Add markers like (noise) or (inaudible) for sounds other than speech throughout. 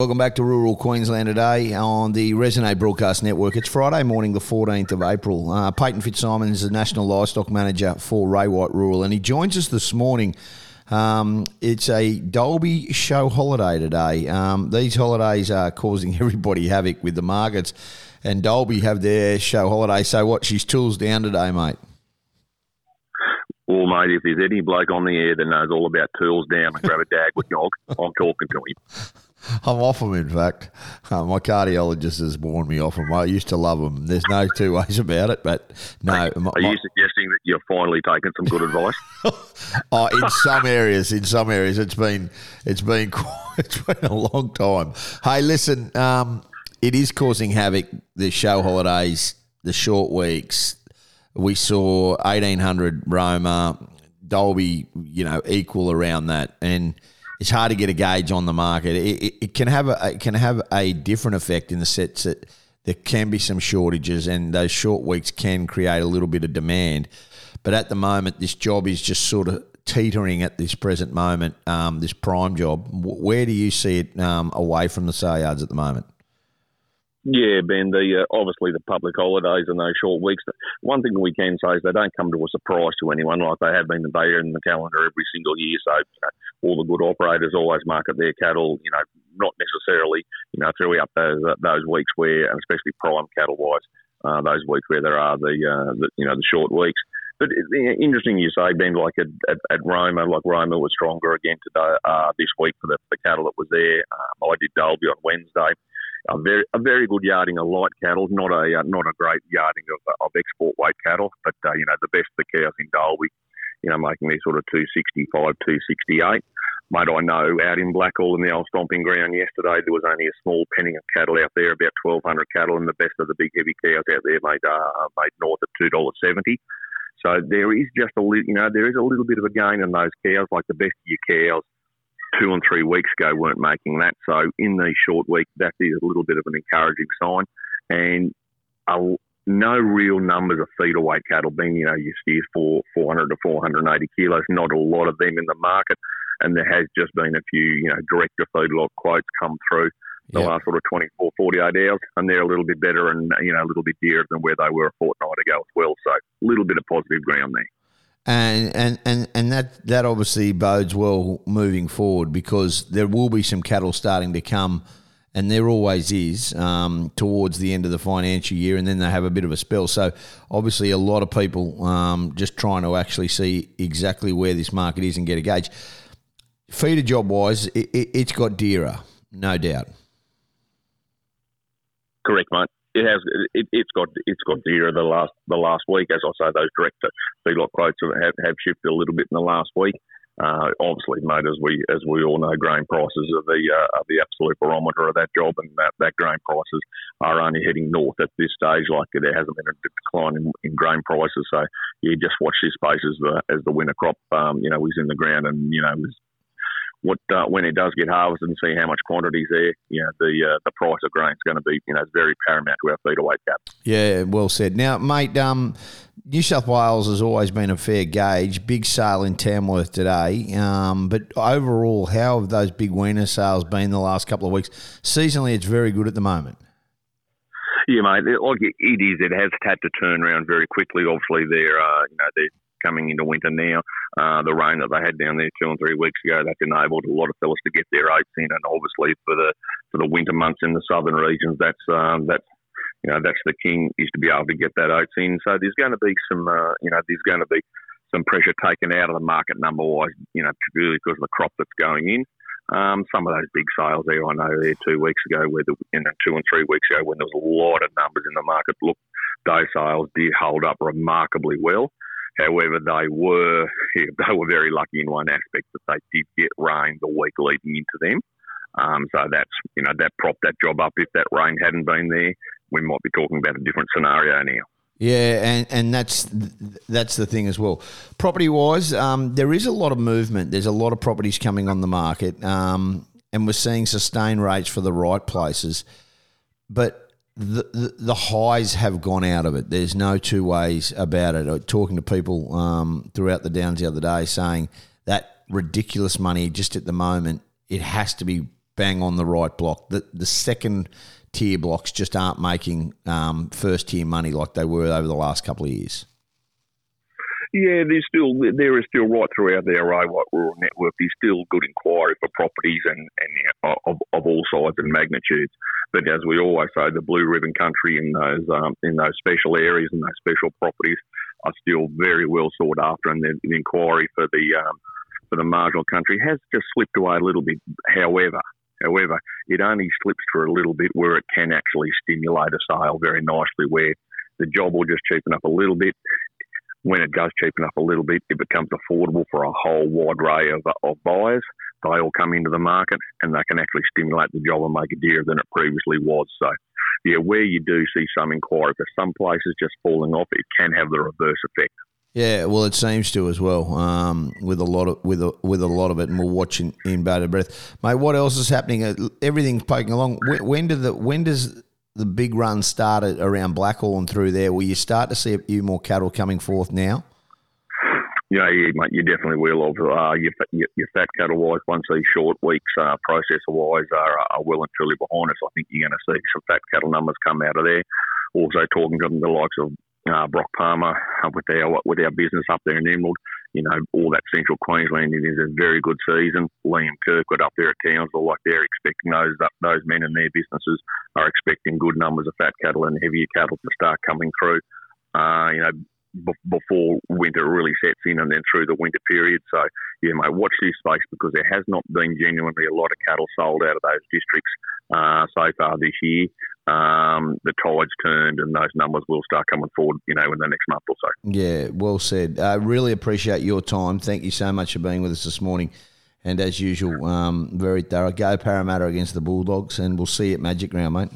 Welcome back to rural Queensland today on the Resonate Broadcast Network. It's Friday morning, the 14th of April. Uh, Paton Fitzsimon is the National Livestock Manager for Ray White Rural, and he joins us this morning. Um, it's a Dalby show holiday today. Um, these holidays are causing (laughs) everybody havoc with the markets, and Dalby have their show holiday. So, what? She's tools down today, mate. Well, mate, if there's any bloke on the air that knows all about tools down and grab a dag with dog, I'm talking to him. (laughs) I'm off them, in fact. Uh, my cardiologist has warned me off them. I used to love them. There's no two ways about it, but no. Are my, you suggesting that you're finally taking some good advice? (laughs) oh, in some areas, in some areas, it's been it's been (laughs) it's been a long time. Hey, listen, um, it is causing havoc. The show holidays, the short weeks. We saw 1800 Roma, Dalby, you know, equal around that, and it's hard to get a gauge on the market. It, it, it, can have a it can have a different effect in the sense that there can be some shortages, and those short weeks can create a little bit of demand. But at the moment, this job is just sort of teetering at this present moment. Um, this prime job, where do you see it um, away from the sale yards at the moment? Yeah, Ben. The uh, obviously the public holidays and those short weeks. One thing we can say is they don't come to a surprise to anyone, like they have been there in the calendar every single year. So you know, all the good operators always market their cattle. You know, not necessarily you know throughout those uh, those weeks where, and especially prime cattle wise, uh, those weeks where there are the, uh, the you know the short weeks. But interesting you say, Ben, like at, at, at Roma, like Roma was stronger again today, uh, this week for the, the cattle that was there. Um, I did Dalby on Wednesday a very a very good yarding of light cattle, not a uh, not a great yarding of, of export weight cattle, but uh, you know the best of the cows in Dalby, you know making these sort of 265, 268. Mate, I know out in Blackall in the old stomping ground yesterday, there was only a small penning of cattle out there, about 1,200 cattle, and the best of the big heavy cows out there made uh, made north of two dollars seventy. So there is just a little, you know, there is a little bit of a gain in those cows, like the best of your cows two and three weeks ago weren't making that. So in these short weeks, that is a little bit of an encouraging sign. And a, no real numbers of feeder weight cattle being, you know, your steers for 400 to 480 kilos, not a lot of them in the market. And there has just been a few, you know, direct to feedlot quotes come through the yep. last sort of 24, 48 hours, and they're a little bit better and, you know, a little bit dearer than where they were a fortnight ago as well. So a little bit of positive ground there and and and and that that obviously bodes well moving forward because there will be some cattle starting to come, and there always is um, towards the end of the financial year, and then they have a bit of a spell. So obviously, a lot of people um, just trying to actually see exactly where this market is and get a gauge. Feeder job wise, it, it, it's got dearer, no doubt. Correct, mate it has it, has got it's got dearer the last the last week. As I say, those direct feedlot quotes have, have shifted a little bit in the last week. Uh, obviously, mate, as we as we all know, grain prices are the uh, are the absolute barometer of that job, and that, that grain prices are only heading north at this stage. Like there hasn't been a decline in, in grain prices, so you just watch this space as the as the winter crop, um, you know, is in the ground, and you know, what uh, when it does get harvested and see how much quantity is there, you know, the uh, the price of grain is going to be you know very paramount to our feeder weight cap. Yeah, well said. Now, mate, um, New South Wales has always been a fair gauge. Big sale in Tamworth today, um, but overall, how have those big weaner sales been the last couple of weeks? Seasonally, it's very good at the moment. Yeah, mate. Like it is. It has had to turn around very quickly. Obviously, they're uh, you know they're coming into winter now. Uh, the rain that they had down there two and three weeks ago, that's enabled a lot of fellas to get their oats in, and obviously for the for the winter months in the southern regions, that's um, that's you know that's the king is to be able to get that oats in. So there's going to be some uh, you know there's going to be some pressure taken out of the market number wise, you know, purely because of the crop that's going in. Um, some of those big sales there, I know there two weeks ago, where the, you know, two and three weeks ago, when there was a lot of numbers in the market, look, those sales did hold up remarkably well. However, they were (laughs) they were very lucky in one aspect that they did get rain the week leading into them. Um, so that's you know that propped that job up. If that rain hadn't been there, we might be talking about a different scenario now. Yeah, and, and that's that's the thing as well. Property wise, um, there is a lot of movement. There's a lot of properties coming on the market, um, and we're seeing sustained rates for the right places. But the, the, highs have gone out of it. There's no two ways about it. Talking to people um, throughout the downs the other day, saying that ridiculous money just at the moment, it has to be bang on the right block. The the second tier blocks just aren't making um, first tier money like they were over the last couple of years. Yeah, there's still there is still right throughout the Ray White Rural Network. There's still good inquiry for properties and and you know, of, of all sizes and magnitudes. But as we always say, the blue ribbon country in those um, in those special areas and those special properties are still very well sought after, and the, the inquiry for the um, for the marginal country has just slipped away a little bit. However, however, it only slips for a little bit where it can actually stimulate a sale very nicely, where the job will just cheapen up a little bit. When it does cheapen up a little bit, it becomes affordable for a whole wide array of, of buyers. They all come into the market and they can actually stimulate the job and make it dearer than it previously was. So, yeah, where you do see some inquiry for some places just falling off, it can have the reverse effect. Yeah, well, it seems to as well. Um, with a lot of with a, with a lot of it, and we're watching in, bated breath, mate. What else is happening? Uh, everything's poking along. When, when do the when does the big run start around Blackall and through there? Will you start to see a few more cattle coming forth now? Yeah, mate, you definitely will. Of uh, your, your, your fat cattle wise, once these short weeks uh, processor wise are, are well and truly behind us, I think you're going to see some fat cattle numbers come out of there. Also, talking to the likes of uh, Brock Palmer uh, with our with our business up there in Emerald. You know, all that central Queensland it is a very good season. Liam Kirkwood up there at Townsville, like they're expecting those those men and their businesses are expecting good numbers of fat cattle and heavier cattle to start coming through. Uh, you know, b- before winter really sets in and then through the winter period. So, yeah, mate, watch this space because there has not been genuinely a lot of cattle sold out of those districts uh, so far this year um, the tide's turned and those numbers will start coming forward, you know, in the next month or so. Yeah, well said. I really appreciate your time. Thank you so much for being with us this morning. And as usual, um, very thorough. Go Parramatta against the Bulldogs, and we'll see you at Magic Round, mate.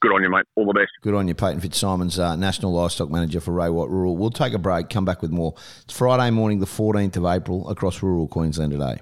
Good on you, mate. All the best. Good on you, Paton Fitzsimons, uh, National Livestock Manager for Ray White Rural. We'll take a break, come back with more. It's Friday morning, the 14th of April, across rural Queensland today.